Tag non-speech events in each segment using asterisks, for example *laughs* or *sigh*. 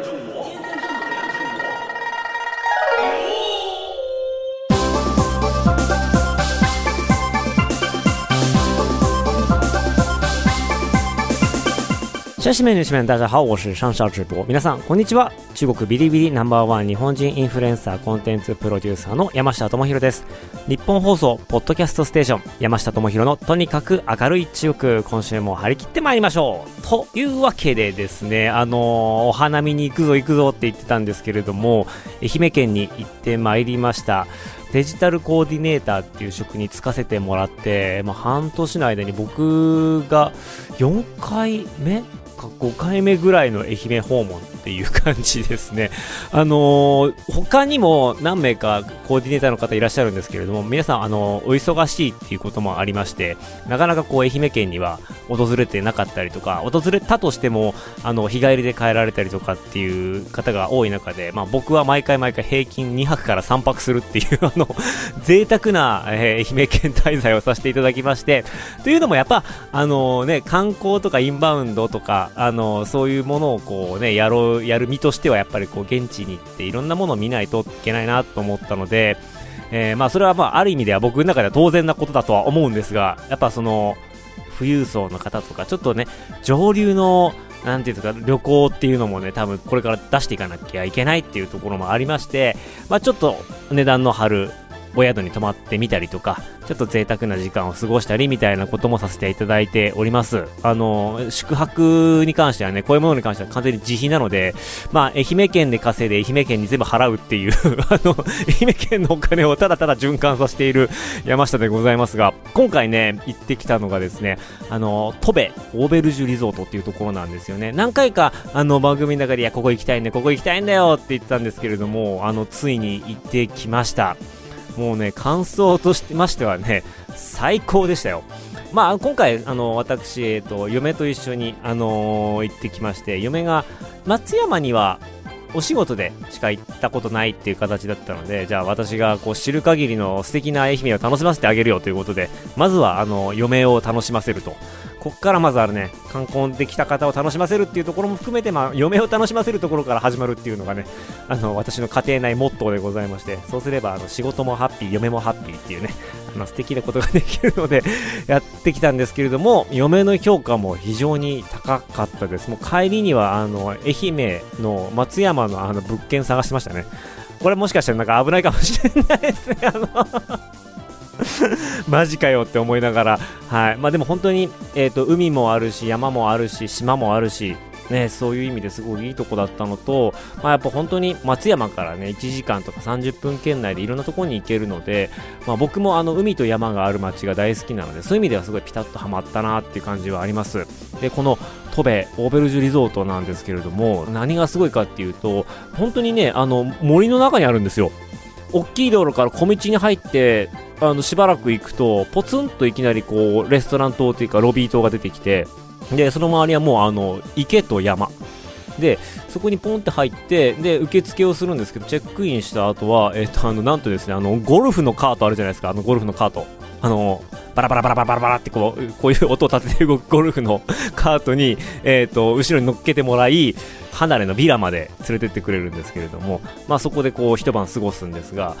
シャシメンシメン大家好，我是上校直播。皆さんこんにちは。中国ビリビリナンバーワン日本人インフルエンサーコンテンツプロデューサーの山下智博です。日本放送ポッドキャストステーション山下智博のとにかく明るい中国今週も張り切ってまいりましょう。というわけでですね、あのーお花見に行くぞ行くぞって言ってたんですけれども、愛媛県に行ってまいりました。デジタルコーディネーターっていう職に就かせてもらって、まあ、半年の間に僕が4回目5回目ぐらいの愛媛訪問っていう感じですね。*laughs* あのー他にも何名かコーディネーターの方いらっしゃるんですけれども、皆さん、あのーお忙しいっていうこともありまして、なかなかこう愛媛県には訪れてなかったりとか、訪れたとしても、あの、日帰りで帰られたりとかっていう方が多い中で、まあ僕は毎回毎回平均2泊から3泊するっていう、*laughs* あの、贅沢な、えー愛媛県滞在をさせていただきまして、というのもやっぱ、あのね、観光とかインバウンドとか、あのそういうものをこうね、やろう、やる身としてはやっぱりこう現地に行っていろんなものを見ないといけないなと思ったので、えーまあそれはまあある意味では僕の中では当然なことだとは思うんですが、やっぱその、富裕層の方とか、ちょっとね、上流の、なんていうか、旅行っていうのもね、多分これから出していかなきゃいけないっていうところもありまして、まあちょっと値段の張るお宿に泊まってみたりとか、ちょっと贅沢な時間を過ごしたりみたいなこともさせていただいております。あの、宿泊に関してはね、こういうものに関しては完全に自費なので、まあ、愛媛県で稼いで愛媛県に全部払うっていう、*laughs* あの、愛媛県のお金をただただ循環させている山下でございますが、今回ね、行ってきたのがですね、あの、トベ、オーベルジュリゾートっていうところなんですよね。何回か、あの、番組の中で、いや、ここ行きたいね、ここ行きたいんだよって言ってたんですけれども、あの、ついに行ってきました。もうね、感想としてましてはね、最高でしたよ。まあ、今回、あの、私、えっと、嫁と一緒に、あのー行ってきまして、嫁が、松山には、お仕事でしか行ったことないっていう形だったので、じゃあ私がこう知る限りの素敵な愛媛を楽しませてあげるよということで、まずはあの嫁を楽しませると。こっからまずあるね、観光できた方を楽しませるっていうところも含めて、まあ、嫁を楽しませるところから始まるっていうのがね、あの、私の家庭内モットーでございまして、そうすれば、あの、仕事もハッピー、嫁もハッピーっていうね、あの、素敵なことができるので、*laughs* やってきたんですけれども、嫁の評価も非常に高かったです。もう帰りには、あの、愛媛の松山のあの物件探してましたね。これもしかしたらなんか危ないかもしれないですね。あの *laughs* マジかよって思いながら、はい。まあでも本当に、えっ、と、海もあるし、山もあるし、島もあるし、ね、そういう意味ですごいいいとこだったのと、まあ、やっぱ本当に松山からね、1時間とか30分圏内でいろんなところに行けるので、まあ、僕もあの海と山がある街が大好きなので、そういう意味ではすごいピタッとハマったなっていう感じはあります。で、このトベオーベルジュリゾートなんですけれども、何がすごいかっていうと、本当にね、あの森の中にあるんですよ。大きい道路から小道に入って、あのしばらく行くと、ポツンといきなりこうレストラン棟というかロビー棟が出てきて、で、その周りはもうあの池と山。で、そこにポンって入って、で、受付をするんですけど、チェックインした後は、えっ、と、あの、なんとですね、あの、ゴルフのカートあるじゃないですか、あの、ゴルフのカート。あの、バラバラバラバラバラバラってこう、こういう音を立てて動くゴルフのカートに、えっ、と、後ろに乗っけてもらい、離れのビラまで連れてってくれるんですけれども、まあそこでこう一晩過ごすんですが、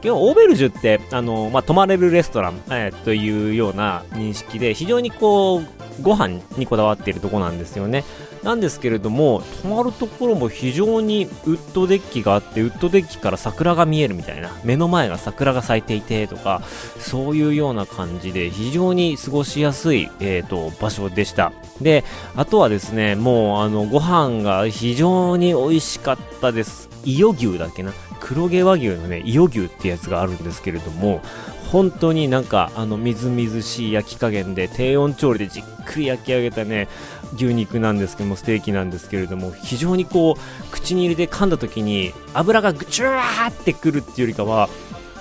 基本オーベルジュって、あの、まあ泊まれるレストラン、えーというような認識で、非常にこう、ご飯にこだわっているとこなんですよね。なんですけれども、泊まるところも非常にウッドデッキがあって、ウッドデッキから桜が見えるみたいな、目の前が桜が咲いていてとか、そういうような感じで、非常に過ごしやすい、えー、と場所でした。で、あとはですね、もう、あの、ご飯が非常に美味しかったです。伊予牛だっけな？黒毛和牛のね、伊予牛ってやつがあるんですけれども、本当になんか、あの、みずみずしい焼き加減で、低温調理でじっくり焼き上げたね、牛肉なんですけども、ステーキなんですけれども、非常にこう、口に入れて噛んだ時に、油がぐちゅわーってくるっていうよりかは、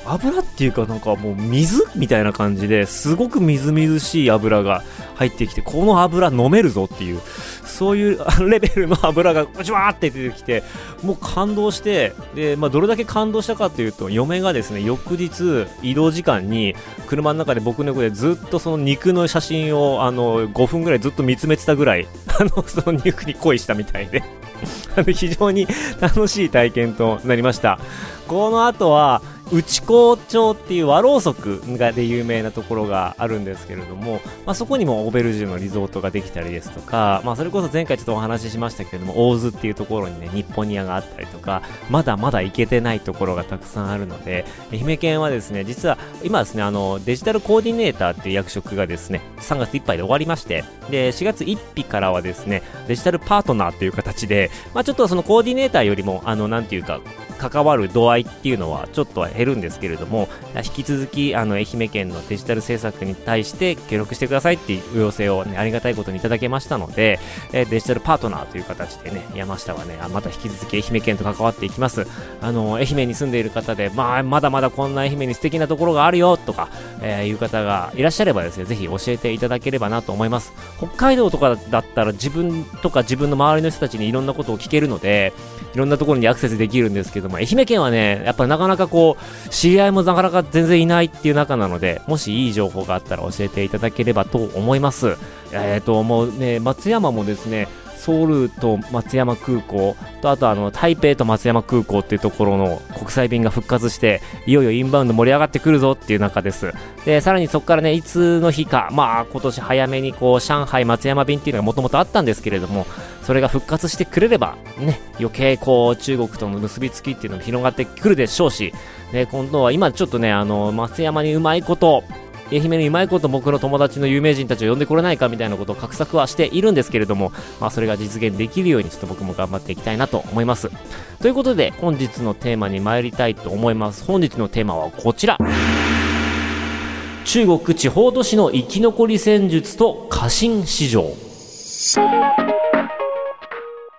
油っていうかなんかもう水みたいな感じですごくみずみずしい油が入ってきてこの油飲めるぞっていうそういう *laughs* レベルの油がじわーって出てきてもう感動してで、まあ、どれだけ感動したかというと嫁がですね翌日移動時間に車の中で僕の横でずっとその肉の写真をあの5分ぐらいずっと見つめてたぐらい *laughs* あのその肉に恋したみたいで *laughs* 非常に楽しい体験となりました。この後は内高町っていう和ろうそくがで有名なところがあるんですけれども、まあ、そこにもオーベルジュのリゾートができたりですとか、まあ、それこそ前回ちょっとお話ししましたけれども大津っていうところにね日本ニアがあったりとかまだまだ行けてないところがたくさんあるので愛媛県はですね実は今ですねあのデジタルコーディネーターっていう役職がですね3月いっぱいで終わりましてで4月1日からはですねデジタルパートナーという形で、まあ、ちょっとそのコーディネーターよりもあのなんていうか関わる度合いっていうのはちょっと減るんですけれども引き続きあの愛媛県のデジタル政策に対して協力してくださいっていう要請を、ね、ありがたいことにいただけましたので、えデジタルパートナーという形でね山下はねまた引き続き愛媛県と関わっていきます。あの愛媛に住んでいる方で、まあ、まだまだこんな愛媛に素敵なところがあるよとか、えー、いう方がいらっしゃればですねぜひ教えていただければなと思います。北海道とかだったら自分とか自分の周りの人たちにいろんなことを聞けるのでいろんなところにアクセスできるんですけども、愛媛県はね、やっぱなかなかこう、知り合いもなかなか全然いないっていう中なので、もしいい情報があったら教えていただければと思います。えっ、ー、と、もうね、松山もですね、ソウルと松山空港とあとあの台北と松山空港っていうところの国際便が復活していよいよインバウンド盛り上がってくるぞっていう中ですでさらにそこからねいつの日かまあ今年早めにこう上海松山便っていうのがもともとあったんですけれどもそれが復活してくれればね余計こう中国との結びつきっていうのも広がってくるでしょうし、ね、今度は今ちょっとねあの松山にうまいこと愛媛にうまいこと僕の友達の有名人たちを呼んでこれないかみたいなことを画策はしているんですけれども、まあ、それが実現できるようにちょっと僕も頑張っていきたいなと思います。ということで本日のテーマに参りたいと思います。本日のテーマはこちら。中国地方都市の生き残り戦術と過信市場。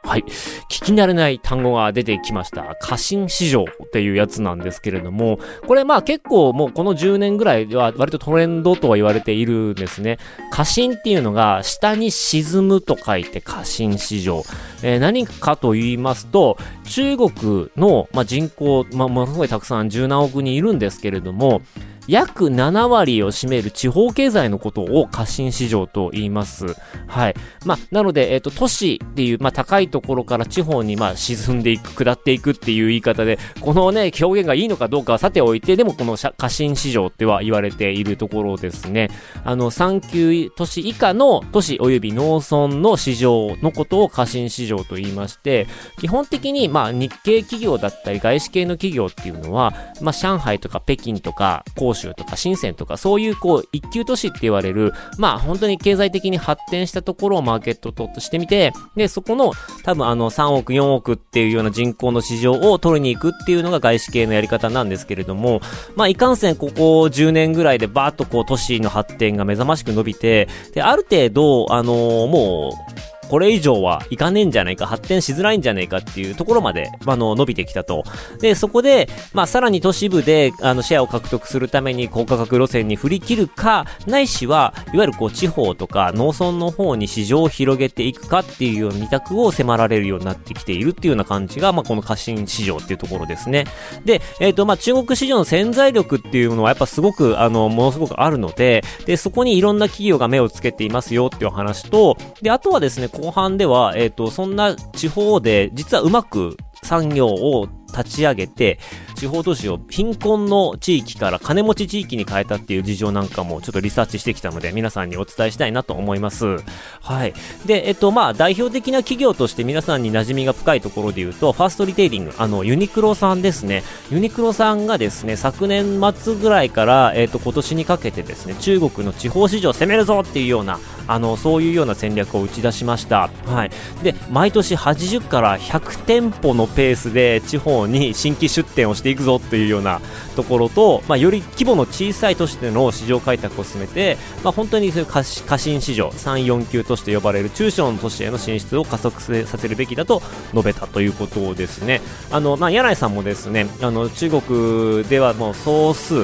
はい。聞き慣れない単語が出てきました。過信市場っていうやつなんですけれども、これまあ結構もうこの10年ぐらいでは割とトレンドとは言われているんですね。過信っていうのが下に沈むと書いて過信市場。えー、何かと言いますと、中国の、まあ、人口、まあ、ものすごいたくさん十何億人いるんですけれども、約7割を占める地方経済のことを過信市場と言います。はい。まあ、なので、えっ、ー、と、都市っていう、まあ、高いところから地方に、まあ、沈んでいく、下っていくっていう言い方で、このね、表現がいいのかどうかはさておいて、でもこの過信市場っては言われているところですね。あの、産級都市以下の都市及び農村の市場のことを過信市場と言いまして、基本的に、まあ、日系企業だったり外資系の企業っていうのは、まあ、上海とか北京とか、広州とか深センとか、そういうこう、一級都市って言われる、まあ本当に経済的に発展したところをマーケットとしてみて、で、そこの多分あの3億、4億っていうような人口の市場を取りに行くっていうのが外資系のやり方なんですけれども、まあいかんせんここ10年ぐらいでバーッとこう都市の発展が目覚ましく伸びて、で、ある程度、あのー、もう、これ以上はいかねえんじゃないか、発展しづらいんじゃねえかっていうところまで、あの、伸びてきたと。で、そこで、まあ、さらに都市部で、あの、シェアを獲得するために高価格路線に振り切るか、ないしは、いわゆるこう、地方とか農村の方に市場を広げていくかっていうような二択を迫られるようになってきているっていうような感じが、まあ、この過信市場っていうところですね。で、えっ、ー、と、まあ、中国市場の潜在力っていうのはやっぱすごく、あの、ものすごくあるので、で、そこにいろんな企業が目をつけていますよっていう話と、で、あとはですね、後半では、えっ、ー、と、そんな地方で、実はうまく産業を立ち上げて、地方都市を貧困の地域から金持ち地域に変えたっていう事情なんかもちょっとリサーチしてきたので、皆さんにお伝えしたいなと思います。はい。で、えっと、まあ、代表的な企業として皆さんに馴染みが深いところで言うと、ファーストリテイリング、あの、ユニクロさんですね。ユニクロさんがですね、昨年末ぐらいから、えっと、今年にかけてですね、中国の地方市場を攻めるぞっていうような、あの、そういうような戦略を打ち出しました。はい。で、毎年80から100店舗のペースで地方に新規出店をしていくぞっていうようなところと、まあ、より規模の小さい都市での市場開拓を進めて、まあ、本当にそういう過信市場、3、4級都市と呼ばれる中小の都市への進出を加速させるべきだと述べたということですね。あの、まあ、柳井さんもですね、あの、中国ではもう総数、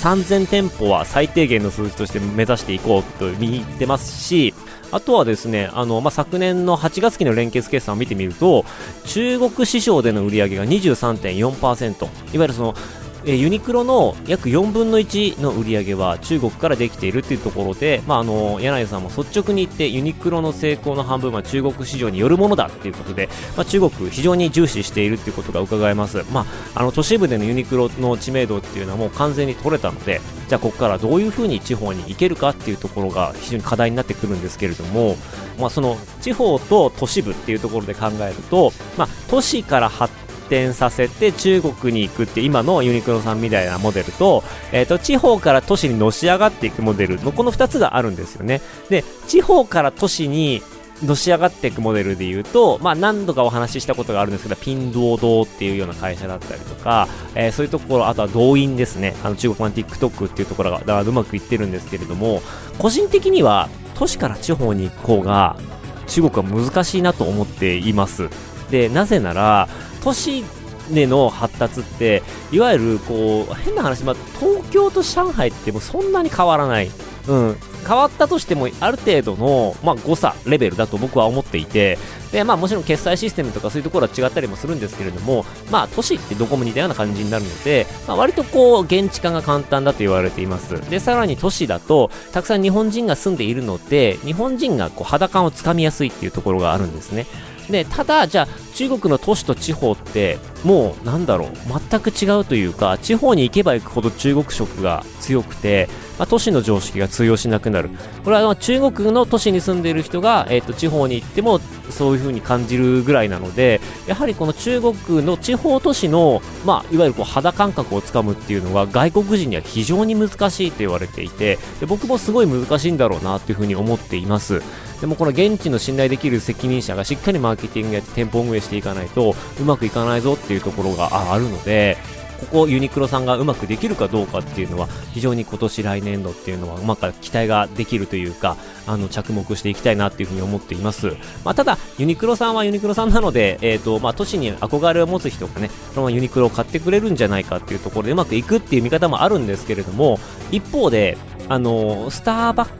3000店舗は最低限の数字として目指していこうと見てますし、あとはですね、あの、まあ、昨年の8月期の連結決算を見てみると、中国市場での売り上げが23.4%、いわゆるその、えユニクロの約4分の1の売り上げは中国からできているというところで、まあ、あの柳井さんも率直に言ってユニクロの成功の半分は中国市場によるものだということで、まあ、中国非常に重視しているということが伺えます、まあ、あの都市部でのユニクロの知名度っていうのはもう完全に取れたのでじゃあここからどういうふうに地方に行けるかっていうところが非常に課題になってくるんですけれども、まあ、その地方と都市部っていうところで考えると、まあ、都市から発展させて中国に行くって今のユニクロさんみたいなモデルと,、えー、と地方から都市にのし上がっていくモデルのこの2つがあるんですよねで地方から都市にのし上がっていくモデルで言うと、まあ、何度かお話ししたことがあるんですけど、ピンドードーっていうような会社だったりとか、えー、そういうところ、あとは動員ですね、あの中国版 TikTok っていうところがだからうまくいってるんですけれども、個人的には都市から地方に行く方が中国は難しいなと思っています。で、なぜなら、都市での発達って、いわゆるこう、変な話、まあ、東京と上海ってもそんなに変わらない。うん。変わったとしても、ある程度の、まあ、誤差、レベルだと僕は思っていて、で、まあ、もちろん決済システムとかそういうところは違ったりもするんですけれども、まあ、都市ってどこも似たような感じになるので、まあ、割とこう、現地化が簡単だと言われています。で、さらに都市だと、たくさん日本人が住んでいるので、日本人がこう、肌感をつかみやすいっていうところがあるんですね。で、ただ、じゃあ、中国の都市と地方って、もう、なんだろう、全く違うというか、地方に行けば行くほど中国色が強くて、まあ、都市の常識が通用しなくなる。これは中国の都市に住んでいる人が、えっ、ー、と、地方に行っても、そういう風に感じるぐらいなので、やはりこの中国の地方都市の、まあ、いわゆるこう肌感覚をつかむっていうのは、外国人には非常に難しいと言われていて、で僕もすごい難しいんだろうなっていう風に思っています。でもこの現地の信頼できる責任者がしっかりマーケティングやって店舗運営していかないとうまくいかないぞっていうところがあるので、ここユニクロさんがうまくできるかどうかっていうのは非常に今年来年度っていうのはうまく期待ができるというかあの着目していきたいなっていうふうに思っています、まあ、ただユニクロさんはユニクロさんなので、えーとまあ、都市に憧れを持つ人がねそのままユニクロを買ってくれるんじゃないかっていうところでうまくいくっていう見方もあるんですけれども一方であのスターバック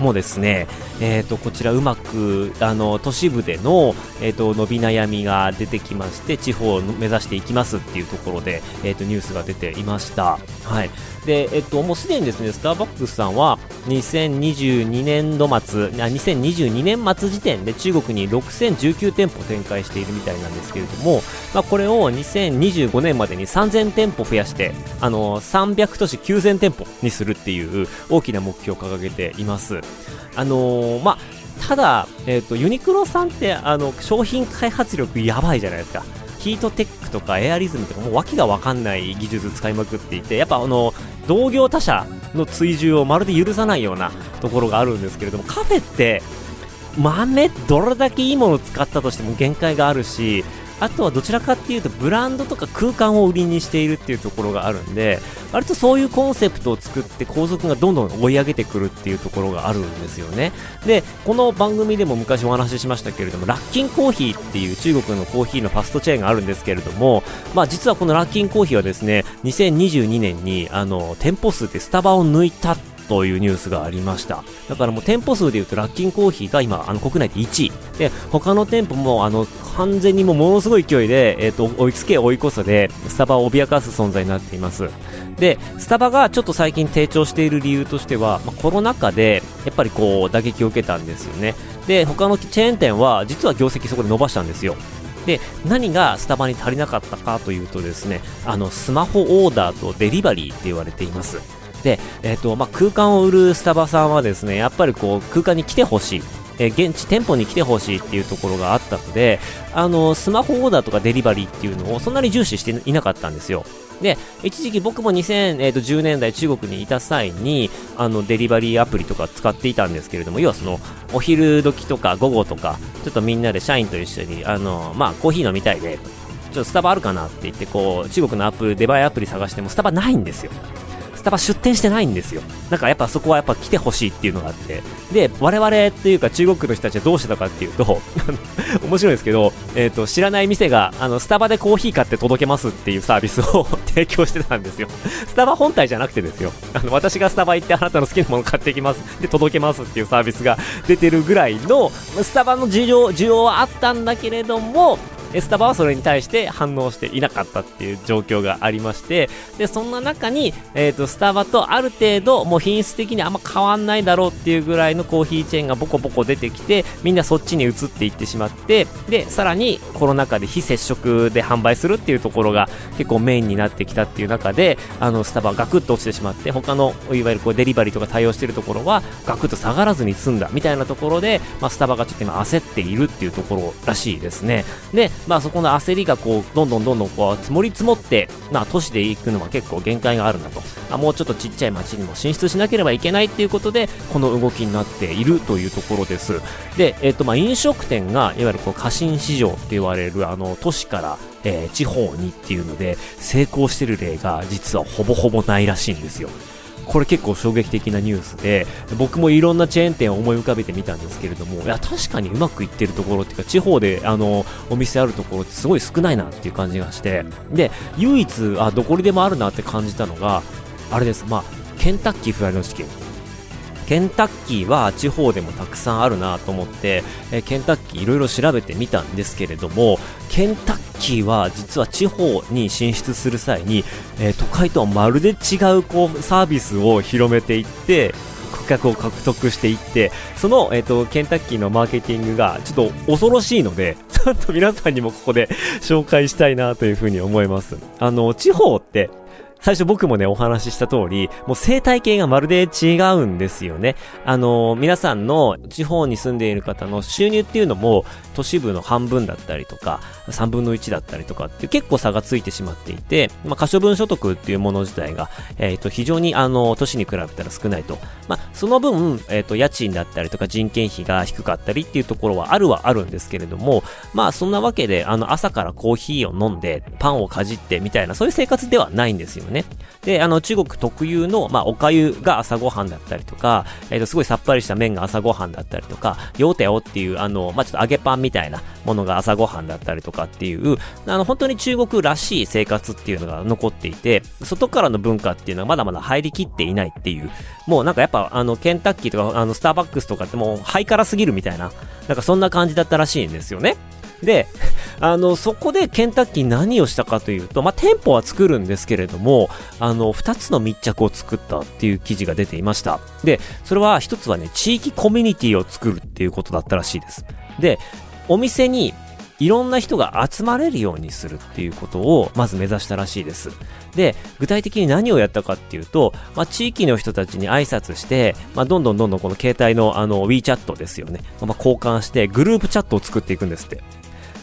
もですね、えー、とこちらうまくあの都市部での、えー、と伸び悩みが出てきまして地方を目指していきますっていうところで、えー、とニュースが出ていました。はいで、えっと、もうすでにですね、スターバックスさんは、2022年度末、あ2022年末時点で中国に6019店舗展開しているみたいなんですけれども、まあ、これを2025年までに3000店舗増やして、あの、300都市9000店舗にするっていう大きな目標を掲げています。あのー、まあ、ただ、えっ、と、ユニクロさんって、あの、商品開発力やばいじゃないですか。ヒートテックとかエアリズムとかもう訳が分かんない技術使いまくっていてやっぱあの同業他社の追従をまるで許さないようなところがあるんですけれどもカフェって豆どれだけいいものを使ったとしても限界があるしあとはどちらかっていうとブランドとか空間を売りにしているっていうところがあるんで割とそういうコンセプトを作って後続がどんどん追い上げてくるっていうところがあるんですよね。でこの番組でも昔お話ししましたけれどもラッキンコーヒーっていう中国のコーヒーのファストチェーンがあるんですけれどもまあ実はこのラッキンコーヒーはですね2022年にあの店舗数でスタバを抜いたってというニュースがありました。だからもう店舗数でいうとラッキンコーヒーが今、あの国内で1位。で、他の店舗もあの完全にもうものすごい勢いで、えっ、ー、と、追いつけ追い越すで、スタバを脅かす存在になっています。で、スタバがちょっと最近低調している理由としては、まあ、コロナ禍で、やっぱりこう、打撃を受けたんですよね。で、他のチェーン店は、実は業績そこで伸ばしたんですよ。で、何がスタバに足りなかったかというとですね、あの、スマホオーダーとデリバリーって言われています。で、え、ー、と、まあ、空間を売るスタバさんはですね、やっぱりこう、空間に来てほしい。えー、現地店舗に来てほしいっていうところがあったので、あの、スマホオーダーとかデリバリーっていうのをそんなに重視していなかったんですよ。で、一時期僕も2010年代中国にいた際に、あの、デリバリーアプリとか使っていたんですけれども、要はその、お昼時とか午後とか、ちょっとみんなで社員と一緒に、あの、まあ、コーヒー飲みたいで、ちょっとスタバあるかなって言って、こう、中国のアップ、デバイアプリ探してもスタバないんですよ。スタバ出店してないんですよ。なんかやっぱそこはやっぱ来てほしいっていうのがあって。で、我々っていうか中国の人たちはどうしてたかっていうと、*laughs* 面白いですけど、えっ、ー、と、知らない店が、あの、スタバでコーヒー買って届けますっていうサービスを *laughs* 提供してたんですよ。スタバ本体じゃなくてですよ。あの、私がスタバ行ってあなたの好きなもの買ってきます。で、届けますっていうサービスが出てるぐらいの、スタバの需要、需要はあったんだけれども、スタバはそれに対して反応していなかったっていう状況がありまして、で、そんな中に、えっ、ー、と、スタバとある程度、もう品質的にあんま変わんないだろうっていうぐらいのコーヒーチェーンがボコボコ出てきて、みんなそっちに移っていってしまって、で、さらにコロナ禍で非接触で販売するっていうところが結構メインになってきたっていう中で、あの、スタバはガクッと落ちてしまって、他の、いわゆるこうデリバリーとか対応してるところは、ガクッと下がらずに済んだみたいなところで、まあ、スタバがちょっと今焦っているっていうところらしいですね。で、まあ、そこの焦りがこう、どんどんどんどんこう、積もり積もって、まあ、都市で行くのは結構限界があるなと。あもうちょっとちっちゃい町にも進出しなければいけないっていうことで、この動きになっているというところです。で、えっ、ー、と、まあ、飲食店が、いわゆるこう、過信市場って言われる、あの、都市から、えー、地方にっていうので、成功してる例が、実はほぼほぼないらしいんですよ。これ結構衝撃的なニュースで、僕もいろんなチェーン店を思い浮かべてみたんですけれども、いや、確かにうまくいってるところっていうか、地方で、あの、お店あるところってすごい少ないなっていう感じがして、で、唯一、あ、どこにでもあるなって感じたのが、あれです、まあ、ケンタッキーフライドチキン。ケンタッキーは地方でもたくさんあるなと思って、えケンタッキーいろいろ調べてみたんですけれども、ケンタッキーは実は地方に進出する際に、えー、都会とはまるで違うこうサービスを広めていって、顧客を獲得していって、その、えっ、ー、と、ケンタッキーのマーケティングがちょっと恐ろしいので、*laughs* ちょっと皆さんにもここで *laughs* 紹介したいなというふうに思います。あの、地方って最初僕もね、お話しした通り、もう生態系がまるで違うんですよね。あの、皆さんの地方に住んでいる方の収入っていうのも、都市部の半分だったりとか、3分の1だったりとかって結構差がついてしまっていて、まあ、可処分所得っていうもの自体が、えっ、ー、と、非常にあの、都市に比べたら少ないと。まあ、その分、えっ、ー、と、家賃だったりとか人件費が低かったりっていうところはあるはあるんですけれども、まあ、そんなわけで、あの、朝からコーヒーを飲んで、パンをかじってみたいな、そういう生活ではないんですよね。ねで、あの、中国特有の、まあ、お粥が朝ごはんだったりとか、えっ、ー、と、すごいさっぱりした麺が朝ごはんだったりとか、ヨーテオっていう、あの、まあ、ちょっと揚げパンみたいなものが朝ごはんだったりとかっていう、あの、本当に中国らしい生活っていうのが残っていて、外からの文化っていうのはまだまだ入りきっていないっていう、もうなんかやっぱ、あの、ケンタッキーとか、あの、スターバックスとかってもうハイカラすぎるみたいな、なんかそんな感じだったらしいんですよね。で、あの、そこでケンタッキー何をしたかというと、まあ、店舗は作るんですけれども、あの、二つの密着を作ったっていう記事が出ていました。で、それは一つはね、地域コミュニティを作るっていうことだったらしいです。で、お店にいろんな人が集まれるようにするっていうことをまず目指したらしいです。で、具体的に何をやったかっていうと、まあ、地域の人たちに挨拶して、まあ、どんどんどんどんこの携帯のあの WeChat ですよね。まあ、交換してグループチャットを作っていくんですって。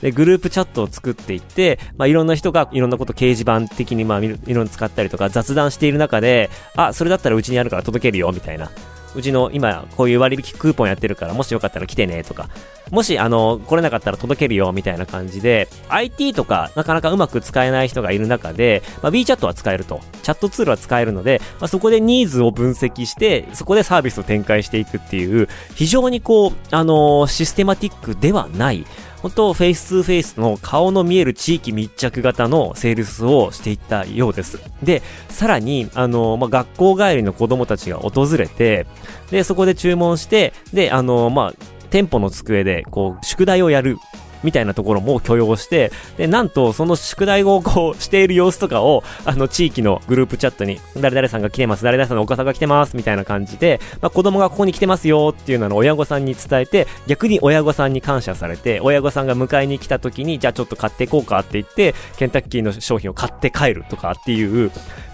で、グループチャットを作っていって、まあ、いろんな人がいろんなこと掲示板的にまあ、いろいろ使ったりとか雑談している中で、あ、それだったらうちにあるから届けるよ、みたいな。うちの今こういう割引クーポンやってるからもしよかったら来てねとか、もしあの来れなかったら届けるよみたいな感じで、IT とかなかなかうまく使えない人がいる中で、まあ、WeChat は使えると。チャットツールは使えるので、まあ、そこでニーズを分析して、そこでサービスを展開していくっていう、非常にこう、あのー、システマティックではない、本当フェイス2フェイスの顔の見える地域密着型のセールスをしていったようです。で、さらに、あの、まあ、学校帰りの子供たちが訪れて、で、そこで注文して、で、あの、まあ、店舗の机で、こう、宿題をやるみたいなところも許容して、で、なんと、その宿題をこう、している様子とかを、あの、地域のグループチャットに、誰々さんが来てます、誰々さんのお母さんが来てます、みたいな感じで、まあ、子供がここに来てますよっていうのを親御さんに伝えて、逆に親御さんに感謝されて、親御さんが迎えに来た時に、じゃあちょっと買っていこうかって言って、ケンタッキーの商品を買って帰るとかっていう、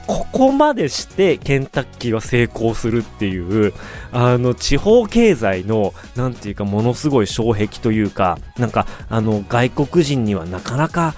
ここまでしてケンタッキーは成功するっていう、あの、地方経済の、なんていうか、ものすごい障壁というか、なんか、あの、外国人にはなかなか、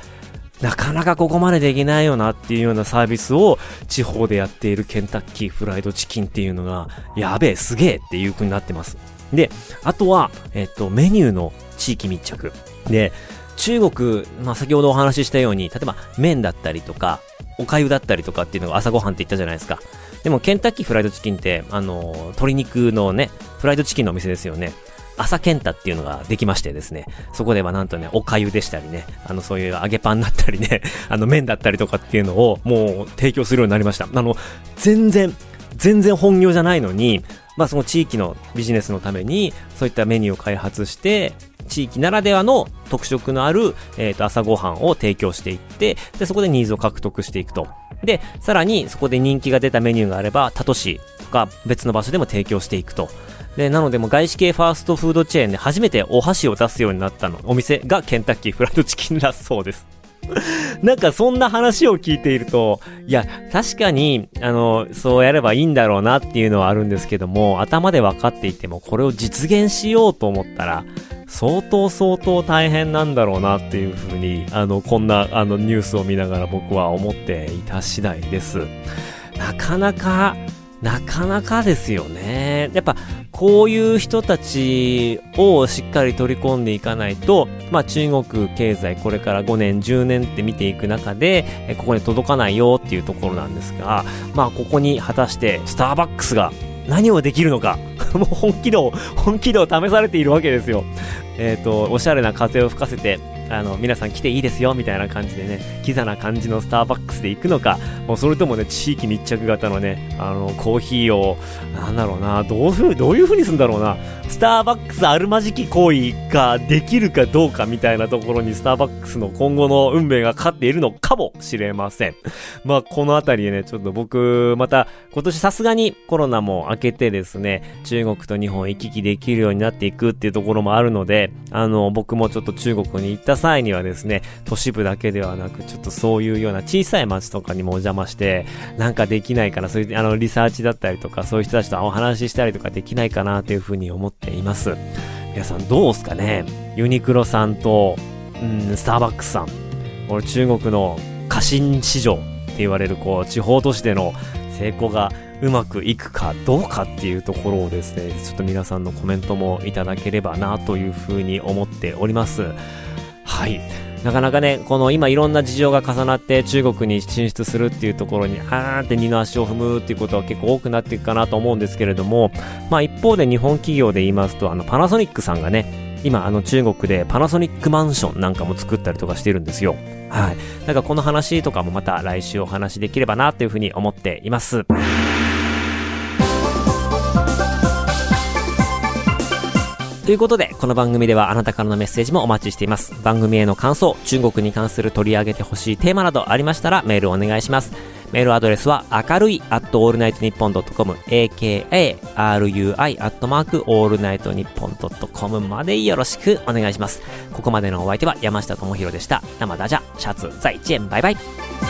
なかなかここまでできないよなっていうようなサービスを地方でやっているケンタッキーフライドチキンっていうのが、やべえ、すげえっていう風になってます。で、あとは、えっと、メニューの地域密着。で、中国、まあ、先ほどお話ししたように、例えば麺だったりとか、お粥だったりとかっていうのが朝ごはんって言ったじゃないですか。でもケンタッキーフライドチキンって、あの、鶏肉のね、フライドチキンのお店ですよね。朝ケンタっていうのができましてですね、そこではなんとね、お粥でしたりね、あの、そういう揚げパンだったりね、*laughs* あの、麺だったりとかっていうのをもう提供するようになりました。あの、全然、全然本業じゃないのに、まあその地域のビジネスのために、そういったメニューを開発して、地域ならではの特色のある、えっ、ー、と、朝ごはんを提供していって、で、そこでニーズを獲得していくと。で、さらにそこで人気が出たメニューがあれば、他都市とか別の場所でも提供していくと。で、なのでも外資系ファーストフードチェーンで初めてお箸を出すようになったの、お店がケンタッキーフライドチキンだそうです。*laughs* なんかそんな話を聞いていると、いや、確かに、あの、そうやればいいんだろうなっていうのはあるんですけども、頭で分かっていても、これを実現しようと思ったら、相当相当大変なんだろうなっていうふうに、あの、こんな、あの、ニュースを見ながら僕は思っていた次第です。なかなか、なかなかですよね。やっぱ、こういう人たちをしっかり取り込んでいかないと、まあ中国経済これから5年、10年って見ていく中で、ここに届かないよっていうところなんですが、まあここに果たしてスターバックスが何をできるのか *laughs* もう本気度、本気度を試されているわけですよ。えっ、ー、と、おしゃれな風を吹かせて、あの、皆さん来ていいですよ、みたいな感じでね、キザな感じのスターバックスで行くのか、もうそれともね、地域密着型のね、あの、コーヒーを、なんだろうな、どういうふ、どういうふうにするんだろうな、スターバックスあるまじき行為ができるかどうかみたいなところにスターバックスの今後の運命がかかっているのかもしれません。*laughs* まあ、このあたりでね、ちょっと僕、また、今年さすがにコロナも明けてですね、中国と日本行き来できるようになっていくっていうところもあるので、あの、僕もちょっと中国に行った際にはですね、都市部だけではなく、ちょっとそういうような小さい町とかにもお邪魔して、なんかできないかな、そういう、あの、リサーチだったりとか、そういう人たちとお話ししたりとかできないかなというふうに思っています。皆さんどうすかね？ユニクロさんと、うん、スターバックスさん。俺中国の過信市場って言われる、こう、地方都市での成功がうまくいくかどうかっていうところをですね、ちょっと皆さんのコメントもいただければなというふうに思っております。はい。なかなかね、この今いろんな事情が重なって中国に進出するっていうところに、あーって二の足を踏むっていうことは結構多くなっていくかなと思うんですけれども、まあ一方で日本企業で言いますと、あのパナソニックさんがね、今あの中国でパナソニックマンションなんかも作ったりとかしてるんですよ。はい。なんかこの話とかもまた来週お話できればなというふうに思っています。ということで、この番組ではあなたからのメッセージもお待ちしています。番組への感想、中国に関する取り上げてほしいテーマなどありましたらメールお願いします。メールアドレスは、明るい、アットオールナイトニッポンドットコム、akarui、アットマーク、オールナイトニッポンドットコムまでよろしくお願いします。ここまでのお相手は山下智博でした。生ダジャ、シャツ、再见、バイバイ。